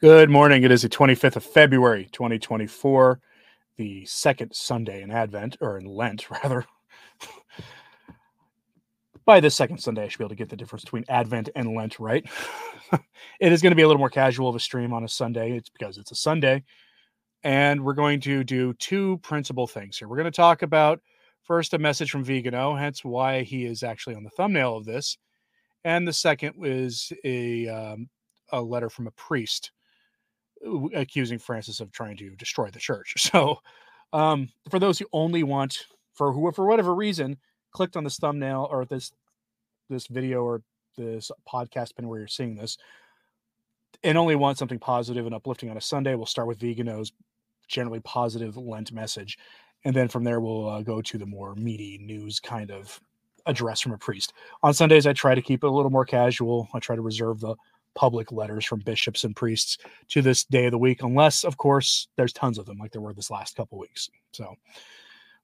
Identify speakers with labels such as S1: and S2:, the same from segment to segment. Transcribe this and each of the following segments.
S1: Good morning. It is the 25th of February, 2024, the second Sunday in Advent, or in Lent, rather. By this second Sunday, I should be able to get the difference between Advent and Lent right. it is going to be a little more casual of a stream on a Sunday. It's because it's a Sunday. And we're going to do two principal things here. We're going to talk about first a message from Vigano, hence why he is actually on the thumbnail of this. And the second is a, um, a letter from a priest accusing Francis of trying to destroy the church. So, um, for those who only want, for who, for whatever reason, clicked on this thumbnail or this this video or this podcast, depending where you're seeing this, and only want something positive and uplifting on a Sunday, we'll start with Vigano's generally positive Lent message, and then from there we'll uh, go to the more meaty news kind of address from a priest. On Sundays, I try to keep it a little more casual. I try to reserve the public letters from bishops and priests to this day of the week, unless, of course, there's tons of them, like there were this last couple weeks. So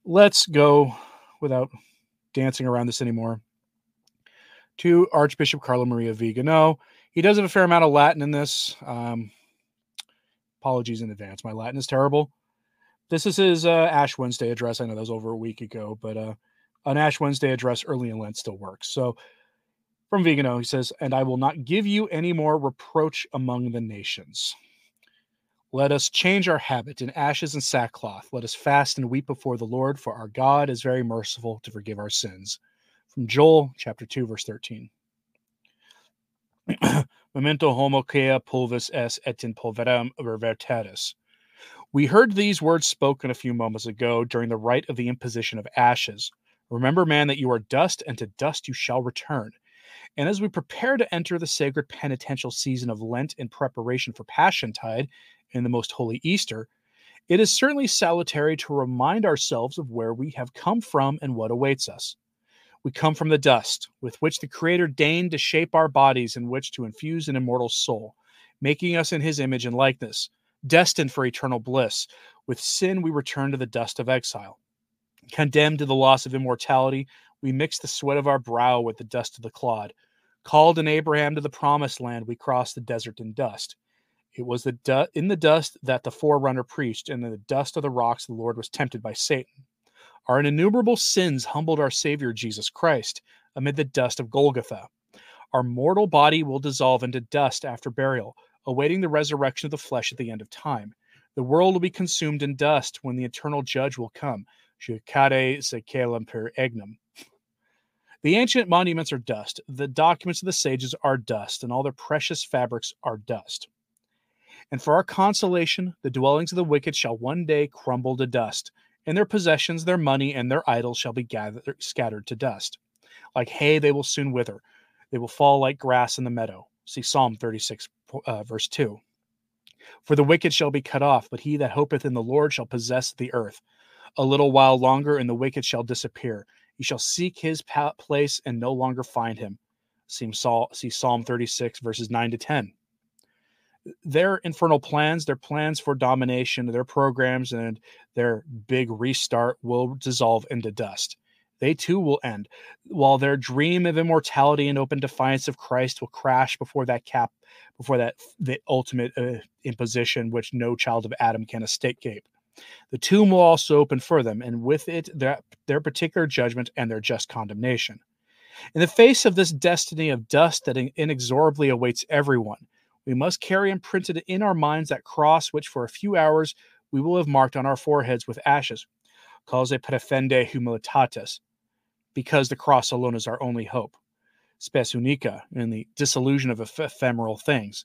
S1: let's go without dancing around this anymore to Archbishop Carlo Maria Vigano. He does have a fair amount of Latin in this. Um, apologies in advance. My Latin is terrible. This is his uh, Ash Wednesday address. I know that was over a week ago, but uh, an Ash Wednesday address early in Lent still works. So from Vigano, he says, And I will not give you any more reproach among the nations. Let us change our habit in ashes and sackcloth. Let us fast and weep before the Lord, for our God is very merciful to forgive our sins. From Joel chapter 2, verse 13. Memento homocia pulvis es et in pulverum reverteris. We heard these words spoken a few moments ago during the rite of the imposition of ashes. Remember, man, that you are dust, and to dust you shall return. And as we prepare to enter the sacred penitential season of Lent in preparation for Passiontide and the most holy Easter, it is certainly salutary to remind ourselves of where we have come from and what awaits us. We come from the dust, with which the Creator deigned to shape our bodies, in which to infuse an immortal soul, making us in His image and likeness, destined for eternal bliss. With sin, we return to the dust of exile. Condemned to the loss of immortality, we mix the sweat of our brow with the dust of the clod. Called in Abraham to the promised land, we crossed the desert in dust. It was the du- in the dust that the forerunner preached, and in the dust of the rocks the Lord was tempted by Satan. Our innumerable sins humbled our Savior Jesus Christ amid the dust of Golgotha. Our mortal body will dissolve into dust after burial, awaiting the resurrection of the flesh at the end of time. The world will be consumed in dust when the eternal judge will come. Judicare secellum per egnum. The ancient monuments are dust, the documents of the sages are dust, and all their precious fabrics are dust. And for our consolation, the dwellings of the wicked shall one day crumble to dust, and their possessions, their money, and their idols shall be gathered, scattered to dust. Like hay, they will soon wither. They will fall like grass in the meadow. See Psalm 36, uh, verse 2. For the wicked shall be cut off, but he that hopeth in the Lord shall possess the earth. A little while longer, and the wicked shall disappear, you shall seek his place and no longer find him. See Psalm 36, verses 9 to 10. Their infernal plans, their plans for domination, their programs, and their big restart will dissolve into dust. They too will end, while their dream of immortality and open defiance of Christ will crash before that cap, before that the ultimate uh, imposition which no child of Adam can escape. The tomb will also open for them, and with it their, their particular judgment and their just condemnation. In the face of this destiny of dust that inexorably awaits everyone, we must carry imprinted in our minds that cross which for a few hours we will have marked on our foreheads with ashes, cause prefende humilitatis, because the cross alone is our only hope. Spes unica in the disillusion of ephemeral things.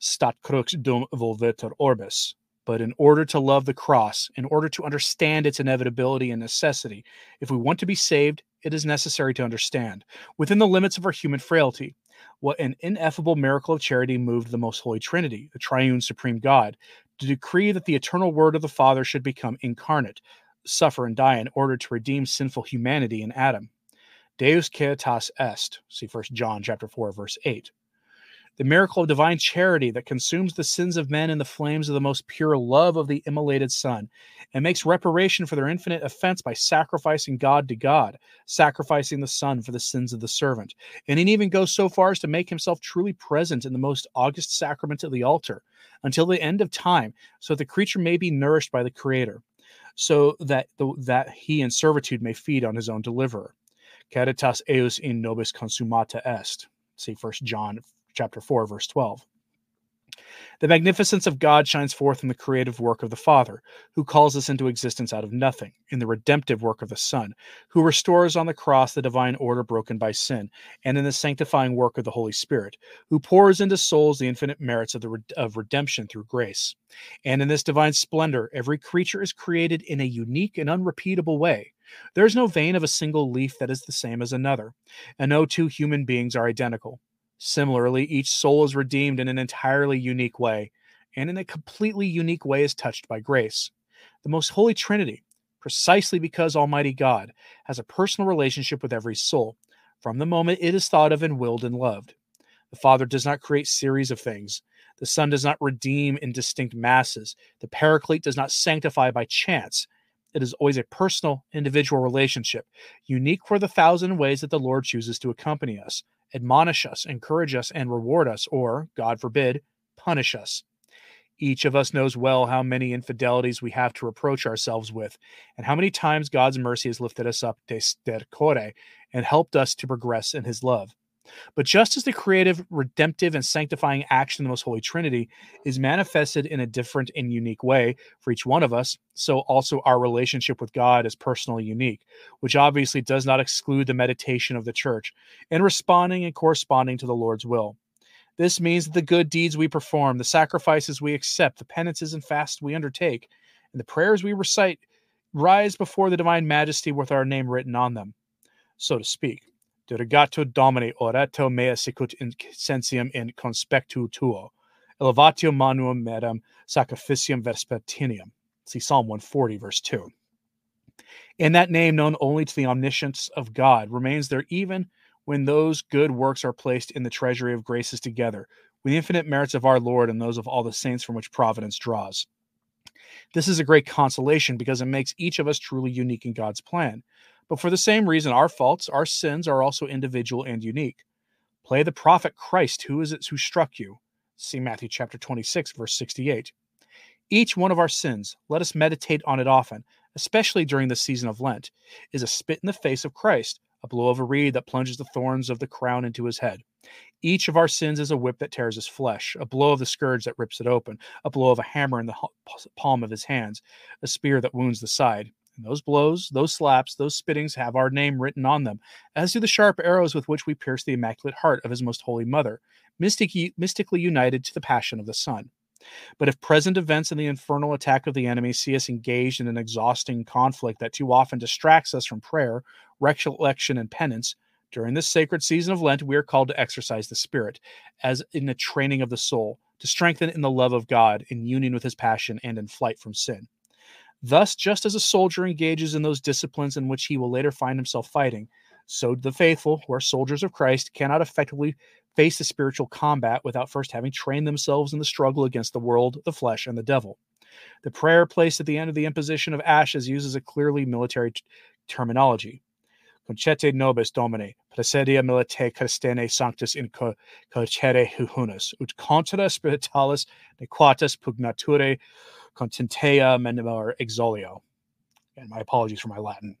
S1: Stat crux dum volvetur orbis, but in order to love the cross, in order to understand its inevitability and necessity, if we want to be saved, it is necessary to understand, within the limits of our human frailty, what an ineffable miracle of charity moved the most holy Trinity, the triune supreme God, to decree that the eternal word of the Father should become incarnate, suffer and die in order to redeem sinful humanity in Adam. Deus caritas est, see 1 John chapter 4, verse 8. The miracle of divine charity that consumes the sins of men in the flames of the most pure love of the immolated Son, and makes reparation for their infinite offense by sacrificing God to God, sacrificing the Son for the sins of the servant. And even goes so far as to make himself truly present in the most august sacrament of the altar until the end of time, so that the creature may be nourished by the Creator, so that the, that he in servitude may feed on his own deliverer. Caritas eus in nobis consumata est. See First John chapter 4, verse 12. The magnificence of God shines forth in the creative work of the Father, who calls us into existence out of nothing, in the redemptive work of the Son, who restores on the cross the divine order broken by sin, and in the sanctifying work of the Holy Spirit, who pours into souls the infinite merits of, the, of redemption through grace. And in this divine splendor, every creature is created in a unique and unrepeatable way. There is no vein of a single leaf that is the same as another, and no two human beings are identical. Similarly, each soul is redeemed in an entirely unique way, and in a completely unique way is touched by grace. The most holy Trinity, precisely because Almighty God has a personal relationship with every soul, from the moment it is thought of and willed and loved. The Father does not create series of things. The Son does not redeem in distinct masses. The Paraclete does not sanctify by chance. It is always a personal, individual relationship, unique for the thousand ways that the Lord chooses to accompany us, admonish us, encourage us, and reward us, or, God forbid, punish us. Each of us knows well how many infidelities we have to reproach ourselves with, and how many times God's mercy has lifted us up de stercore and helped us to progress in his love. But just as the creative, redemptive, and sanctifying action of the Most Holy Trinity is manifested in a different and unique way for each one of us, so also our relationship with God is personally unique, which obviously does not exclude the meditation of the church in responding and corresponding to the Lord's will. This means that the good deeds we perform, the sacrifices we accept, the penances and fasts we undertake, and the prayers we recite rise before the divine majesty with our name written on them, so to speak. Dirigatur Domini orato mea sicut incensiem in conspectu tuo. Elevatio manuum medam sacrificium vespertinium. See Psalm 140, verse 2. In that name, known only to the omniscience of God, remains there even when those good works are placed in the treasury of graces together with the infinite merits of our Lord and those of all the saints from which providence draws. This is a great consolation because it makes each of us truly unique in God's plan. But for the same reason, our faults, our sins are also individual and unique. Play the prophet Christ, who is it who struck you? See Matthew chapter 26, verse 68. Each one of our sins, let us meditate on it often, especially during the season of Lent, is a spit in the face of Christ, a blow of a reed that plunges the thorns of the crown into his head. Each of our sins is a whip that tears his flesh, a blow of the scourge that rips it open, a blow of a hammer in the palm of his hands, a spear that wounds the side. And those blows, those slaps, those spittings have our name written on them, as do the sharp arrows with which we pierce the immaculate heart of his most holy mother, mystically, mystically united to the passion of the Son. But if present events and the infernal attack of the enemy see us engaged in an exhausting conflict that too often distracts us from prayer, recollection, and penance, during this sacred season of Lent, we are called to exercise the Spirit as in the training of the soul, to strengthen in the love of God, in union with his passion, and in flight from sin. Thus, just as a soldier engages in those disciplines in which he will later find himself fighting, so the faithful, who are soldiers of Christ, cannot effectively face the spiritual combat without first having trained themselves in the struggle against the world, the flesh, and the devil. The prayer placed at the end of the imposition of ashes uses a clearly military t- terminology. Concete nobis domine, praesedia milite Christene sanctus in cocere huhunus, ut contra spiritualis nequatus pugnature contentea menimur exolio. And my apologies for my Latin.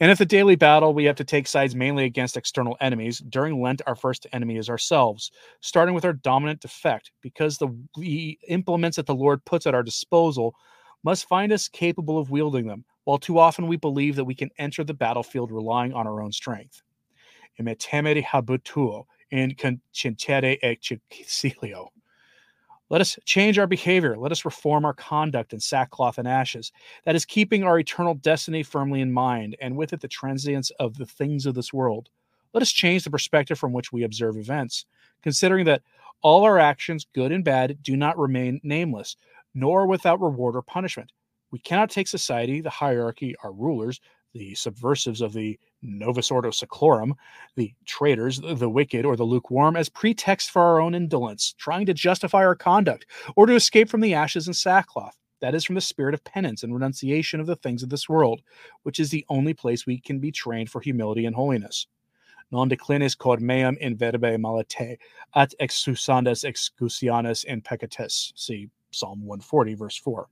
S1: And if the daily battle we have to take sides mainly against external enemies, during Lent our first enemy is ourselves, starting with our dominant defect, because the, the implements that the Lord puts at our disposal must find us capable of wielding them, while too often we believe that we can enter the battlefield relying on our own strength. Imitemere habutuo in concentere exilio. Let us change our behavior. Let us reform our conduct in sackcloth and ashes. That is keeping our eternal destiny firmly in mind, and with it the transience of the things of this world. Let us change the perspective from which we observe events, considering that all our actions, good and bad, do not remain nameless, nor without reward or punishment. We cannot take society, the hierarchy, our rulers, the subversives of the Novus Ordo Seclorum, the traitors, the wicked, or the lukewarm, as pretext for our own indolence, trying to justify our conduct, or to escape from the ashes and sackcloth. That is from the spirit of penance and renunciation of the things of this world, which is the only place we can be trained for humility and holiness. Non declinis quod meum in verbe malate, at exusandas excusianis in peccatis. See Psalm 140, verse 4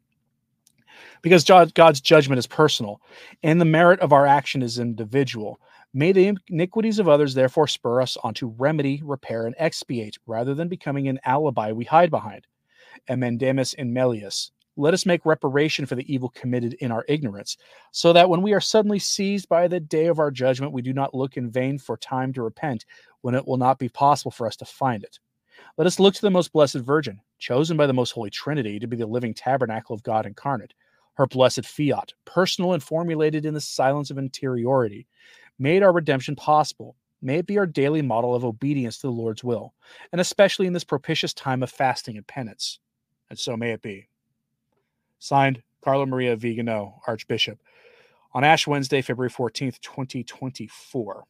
S1: because God's judgment is personal and the merit of our action is individual. May the iniquities of others therefore spur us on to remedy, repair, and expiate rather than becoming an alibi we hide behind. Emendemus in melius. Let us make reparation for the evil committed in our ignorance, so that when we are suddenly seized by the day of our judgment, we do not look in vain for time to repent when it will not be possible for us to find it. Let us look to the most blessed Virgin, chosen by the most holy Trinity to be the living tabernacle of God incarnate her blessed fiat, personal and formulated in the silence of interiority, made our redemption possible. May it be our daily model of obedience to the Lord's will, and especially in this propitious time of fasting and penance. And so may it be. Signed, Carlo Maria Vigano, Archbishop, on Ash Wednesday, February 14th, 2024.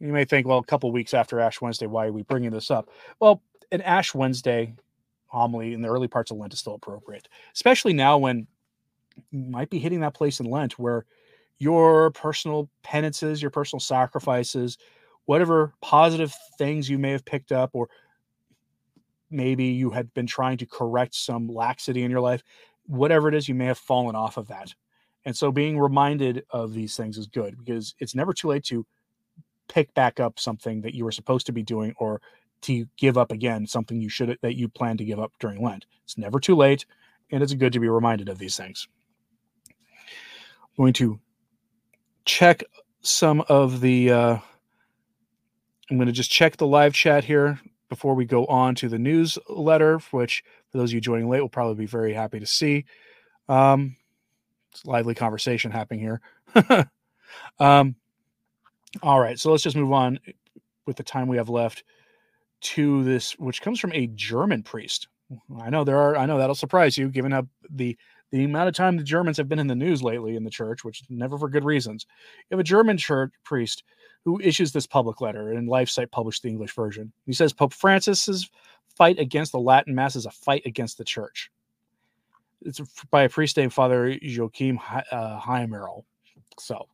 S1: You may think, well, a couple weeks after Ash Wednesday, why are we bringing this up? Well, an Ash Wednesday homily in the early parts of Lent is still appropriate, especially now when you might be hitting that place in Lent where your personal penances, your personal sacrifices, whatever positive things you may have picked up, or maybe you had been trying to correct some laxity in your life, whatever it is, you may have fallen off of that. And so being reminded of these things is good because it's never too late to pick back up something that you were supposed to be doing or to give up again something you should that you plan to give up during Lent. It's never too late, and it's good to be reminded of these things. I'm going to check some of the. Uh, I'm going to just check the live chat here before we go on to the newsletter, which for those of you joining late will probably be very happy to see. Um, it's lively conversation happening here. um, all right, so let's just move on with the time we have left to this, which comes from a German priest. I know there are. I know that'll surprise you, given up the the amount of time the Germans have been in the news lately in the church, which never for good reasons. You have a German church priest who issues this public letter, and LifeSite published the English version. He says Pope Francis's fight against the Latin Mass is a fight against the church. It's by a priest named Father Joachim uh, Heimerl. So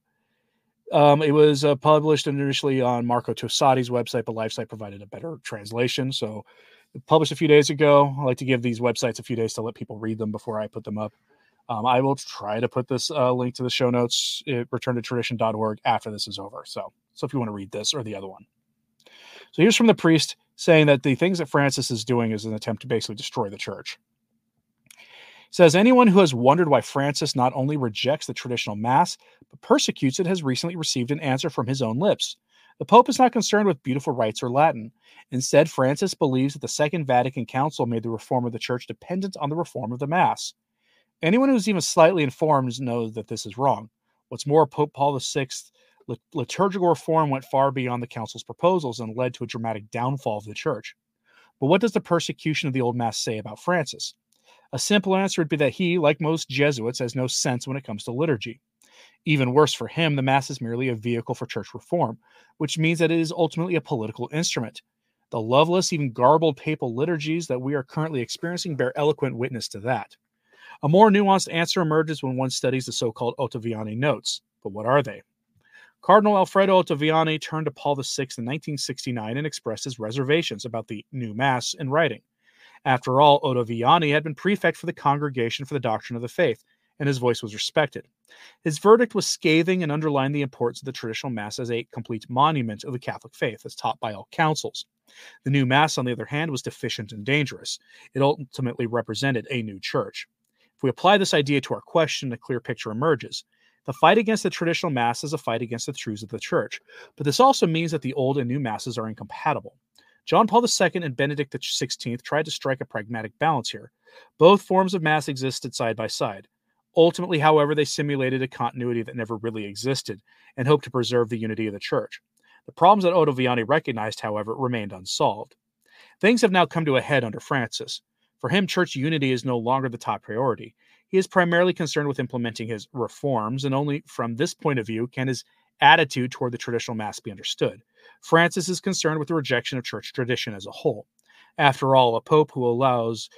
S1: um, it was uh, published initially on Marco Tosatti's website, but LifeSite provided a better translation. So, published a few days ago. I like to give these websites a few days to let people read them before I put them up. Um, I will try to put this uh, link to the show notes at returntotradition.org after this is over. So, so if you want to read this or the other one. So here's from the priest saying that the things that Francis is doing is an attempt to basically destroy the church says anyone who has wondered why Francis not only rejects the traditional Mass, but persecutes it has recently received an answer from his own lips. The Pope is not concerned with beautiful rites or Latin. Instead, Francis believes that the Second Vatican Council made the reform of the Church dependent on the reform of the Mass. Anyone who's even slightly informed knows that this is wrong. What's more, Pope Paul VI liturgical reform went far beyond the council's proposals and led to a dramatic downfall of the church. But what does the persecution of the Old Mass say about Francis? A simple answer would be that he, like most Jesuits, has no sense when it comes to liturgy. Even worse for him, the Mass is merely a vehicle for church reform, which means that it is ultimately a political instrument. The loveless, even garbled papal liturgies that we are currently experiencing bear eloquent witness to that. A more nuanced answer emerges when one studies the so called Ottaviani notes. But what are they? Cardinal Alfredo Ottaviani turned to Paul VI in 1969 and expressed his reservations about the new Mass in writing. After all, Ottaviani had been prefect for the Congregation for the Doctrine of the Faith, and his voice was respected. His verdict was scathing and underlined the importance of the traditional Mass as a complete monument of the Catholic faith, as taught by all councils. The new Mass, on the other hand, was deficient and dangerous. It ultimately represented a new church. If we apply this idea to our question, a clear picture emerges. The fight against the traditional Mass is a fight against the truths of the Church, but this also means that the old and new Masses are incompatible. John Paul II and Benedict XVI tried to strike a pragmatic balance here. Both forms of Mass existed side by side. Ultimately, however, they simulated a continuity that never really existed and hoped to preserve the unity of the Church. The problems that Ottaviani recognized, however, remained unsolved. Things have now come to a head under Francis. For him, church unity is no longer the top priority. He is primarily concerned with implementing his reforms, and only from this point of view can his attitude toward the traditional Mass be understood. Francis is concerned with the rejection of church tradition as a whole. After all, a pope who allows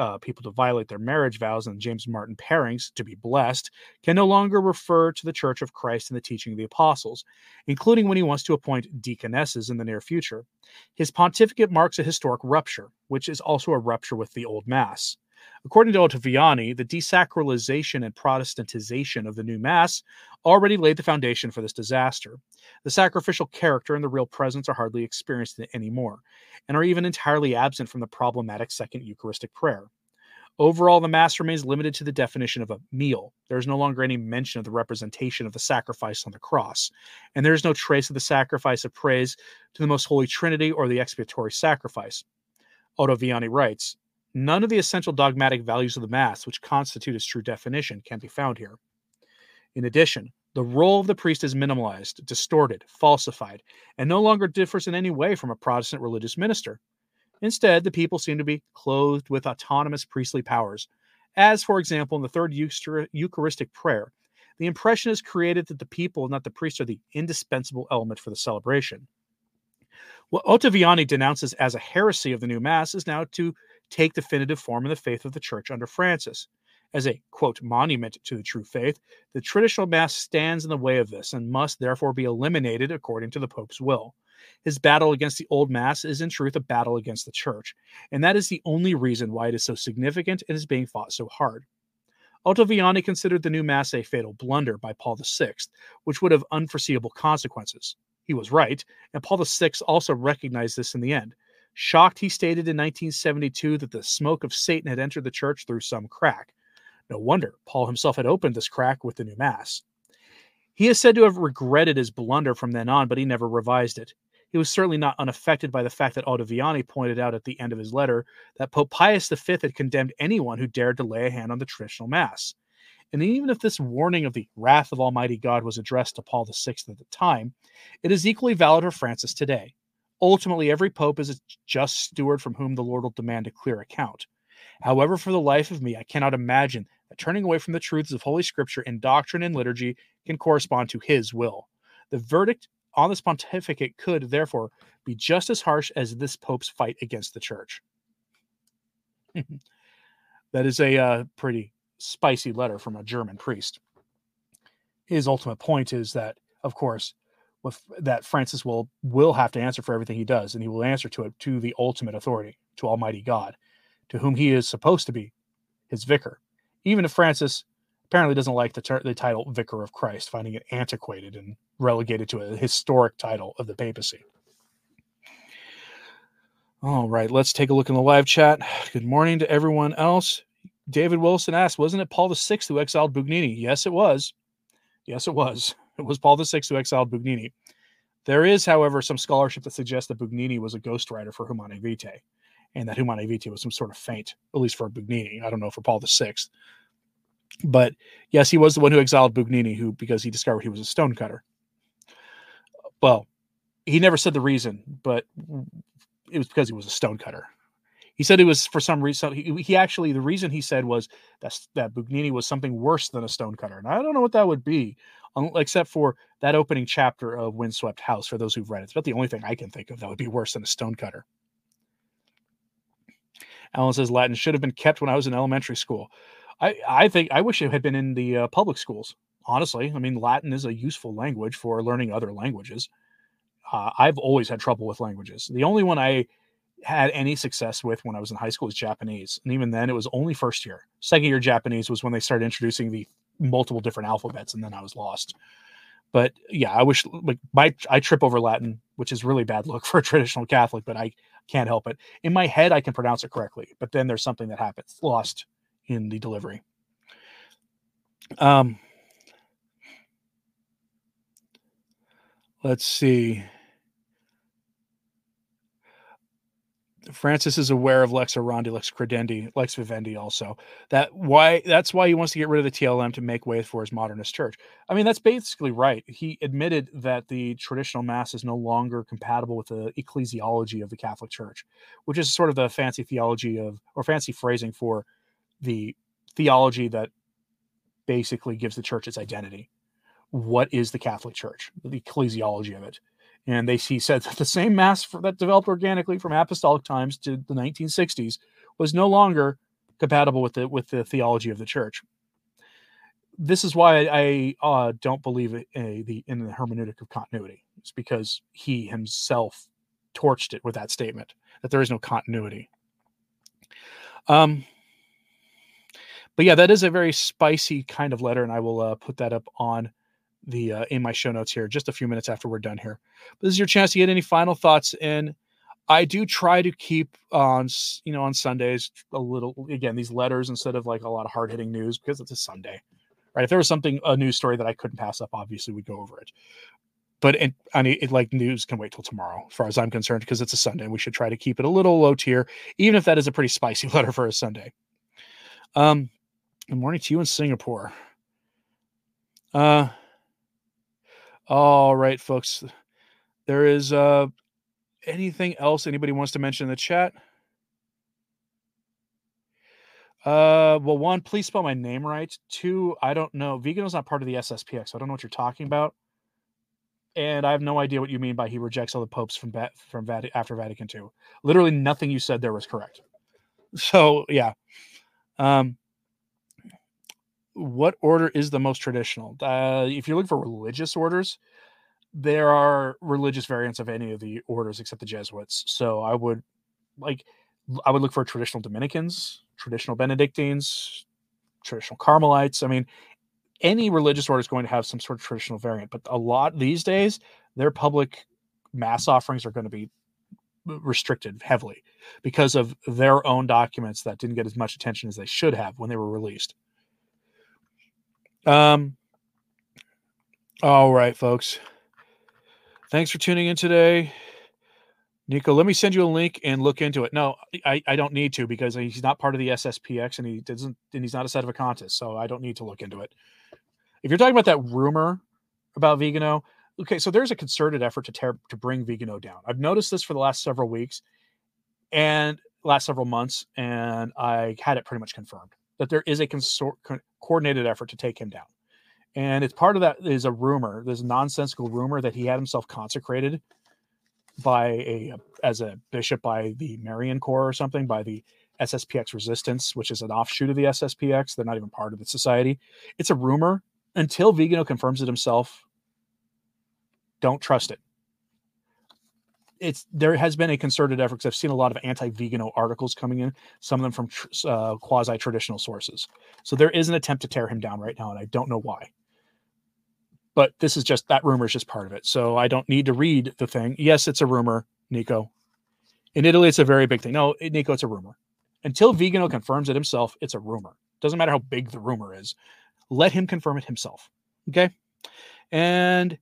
S1: uh, people to violate their marriage vows and James Martin pairings to be blessed can no longer refer to the Church of Christ and the teaching of the apostles, including when he wants to appoint deaconesses in the near future. His pontificate marks a historic rupture, which is also a rupture with the Old Mass. According to Ottaviani, the desacralization and Protestantization of the new Mass already laid the foundation for this disaster. The sacrificial character and the real presence are hardly experienced anymore, and are even entirely absent from the problematic second Eucharistic prayer. Overall, the Mass remains limited to the definition of a meal. There is no longer any mention of the representation of the sacrifice on the cross, and there is no trace of the sacrifice of praise to the Most Holy Trinity or the expiatory sacrifice. Ottaviani writes None of the essential dogmatic values of the Mass, which constitute its true definition, can be found here. In addition, the role of the priest is minimalized, distorted, falsified, and no longer differs in any way from a Protestant religious minister. Instead, the people seem to be clothed with autonomous priestly powers. As, for example, in the third Eucharistic prayer, the impression is created that the people, not the priest, are the indispensable element for the celebration. What Ottaviani denounces as a heresy of the new Mass is now to take definitive form in the faith of the church under Francis. As a quote monument to the true faith, the traditional mass stands in the way of this and must therefore be eliminated according to the Pope's will. His battle against the old mass is in truth a battle against the church, and that is the only reason why it is so significant and is being fought so hard. Ottaviani considered the new mass a fatal blunder by Paul VI, which would have unforeseeable consequences. He was right, and Paul VI also recognized this in the end. Shocked, he stated in 1972 that the smoke of Satan had entered the church through some crack. No wonder Paul himself had opened this crack with the new Mass. He is said to have regretted his blunder from then on, but he never revised it. He was certainly not unaffected by the fact that Ottaviani pointed out at the end of his letter that Pope Pius V had condemned anyone who dared to lay a hand on the traditional Mass. And even if this warning of the wrath of Almighty God was addressed to Paul VI at the time, it is equally valid for Francis today. Ultimately, every pope is a just steward from whom the Lord will demand a clear account. However, for the life of me, I cannot imagine that turning away from the truths of Holy Scripture in doctrine and liturgy can correspond to his will. The verdict on this pontificate could, therefore, be just as harsh as this pope's fight against the church. that is a uh, pretty spicy letter from a German priest. His ultimate point is that, of course, with that Francis will will have to answer for everything he does, and he will answer to it to the ultimate authority, to Almighty God, to whom he is supposed to be his vicar. Even if Francis apparently doesn't like the, ter- the title Vicar of Christ, finding it antiquated and relegated to a historic title of the papacy. All right, let's take a look in the live chat. Good morning to everyone else. David Wilson asked, wasn't it Paul VI who exiled Bugnini? Yes, it was. Yes, it was. It was Paul VI who exiled Bugnini. There is, however, some scholarship that suggests that Bugnini was a ghostwriter for Humanae Vitae, and that Humanae Vitae was some sort of feint, at least for Bugnini. I don't know for Paul VI. But yes, he was the one who exiled Bugnini, who because he discovered he was a stonecutter. Well, he never said the reason, but it was because he was a stonecutter. He said it was for some reason. He, he actually the reason he said was that that Bugnini was something worse than a stonecutter, and I don't know what that would be except for that opening chapter of Windswept House. For those who've read it, it's about the only thing I can think of that would be worse than a stonecutter. Alan says Latin should have been kept when I was in elementary school. I, I think I wish it had been in the uh, public schools. Honestly, I mean, Latin is a useful language for learning other languages. Uh, I've always had trouble with languages. The only one I had any success with when I was in high school was Japanese, and even then, it was only first year. Second year Japanese was when they started introducing the multiple different alphabets, and then I was lost. But yeah, I wish like my I trip over Latin, which is really bad look for a traditional Catholic, but I can't help it. In my head, I can pronounce it correctly, but then there's something that happens lost in the delivery. Um, let's see. Francis is aware of Lex Orandi, Lex Credendi, Lex Vivendi also. That why that's why he wants to get rid of the TLM to make way for his modernist church. I mean, that's basically right. He admitted that the traditional mass is no longer compatible with the ecclesiology of the Catholic Church, which is sort of the fancy theology of or fancy phrasing for the theology that basically gives the church its identity. what is the Catholic Church, the ecclesiology of it. And they he said that the same mass for, that developed organically from apostolic times to the 1960s was no longer compatible with the with the theology of the church. This is why I, uh, don't believe the in the hermeneutic of continuity. It's because he himself torched it with that statement that there is no continuity. Um, but yeah, that is a very spicy kind of letter, and I will uh, put that up on the uh, in my show notes here just a few minutes after we're done here. But this is your chance to get any final thoughts in. I do try to keep on you know on Sundays a little again these letters instead of like a lot of hard hitting news because it's a Sunday, right? If there was something a news story that I couldn't pass up, obviously we'd go over it. But it, I mean, it, like news can wait till tomorrow, as far as I'm concerned, because it's a Sunday. We should try to keep it a little low tier, even if that is a pretty spicy letter for a Sunday. Um, good morning to you in Singapore. Uh, all right, folks. There is uh anything else anybody wants to mention in the chat? Uh, well, one, please spell my name right. Two, I don't know. Vigano's not part of the SSPX, so I don't know what you're talking about. And I have no idea what you mean by he rejects all the popes from from Vatican after Vatican II. Literally nothing you said there was correct. So yeah. Um, what order is the most traditional? Uh, if you're looking for religious orders, there are religious variants of any of the orders except the Jesuits. So I would like I would look for traditional Dominicans, traditional Benedictines, traditional Carmelites. I mean, any religious order is going to have some sort of traditional variant, but a lot these days, their public mass offerings are going to be restricted heavily because of their own documents that didn't get as much attention as they should have when they were released. Um, all right, folks. Thanks for tuning in today. Nico, let me send you a link and look into it. No, I, I don't need to because he's not part of the SSPX and he doesn't and he's not a set of a contest, so I don't need to look into it. If you're talking about that rumor about Vigano, okay, so there's a concerted effort to tear to bring Vigano down. I've noticed this for the last several weeks and last several months, and I had it pretty much confirmed that there is a consor- coordinated effort to take him down. And it's part of that is a rumor this nonsensical rumor that he had himself consecrated by a as a bishop by the marian corps or something by the sspx resistance which is an offshoot of the sspx they're not even part of the society. It's a rumor. Until vigano confirms it himself don't trust it it's there has been a concerted effort because I've seen a lot of anti-Vigano articles coming in, some of them from uh, quasi-traditional sources. So there is an attempt to tear him down right now, and I don't know why but this is just that rumor is just part of it. So I don't need to read the thing. Yes, it's a rumor, Nico. In Italy, it's a very big thing. No, Nico, it's a rumor. Until Vigano confirms it himself, it's a rumor. Doesn't matter how big the rumor is. Let him confirm it himself. Okay. And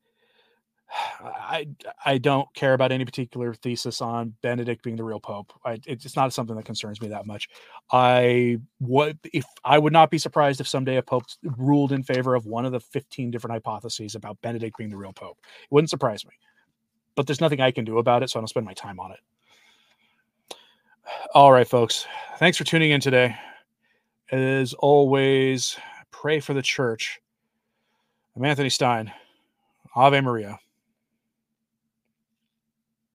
S1: I I don't care about any particular thesis on Benedict being the real pope. I, it's not something that concerns me that much. I would if I would not be surprised if someday a pope ruled in favor of one of the 15 different hypotheses about Benedict being the real pope. It wouldn't surprise me. But there's nothing I can do about it, so I don't spend my time on it. All right, folks. Thanks for tuning in today. As always, pray for the church. I'm Anthony Stine. Ave Maria.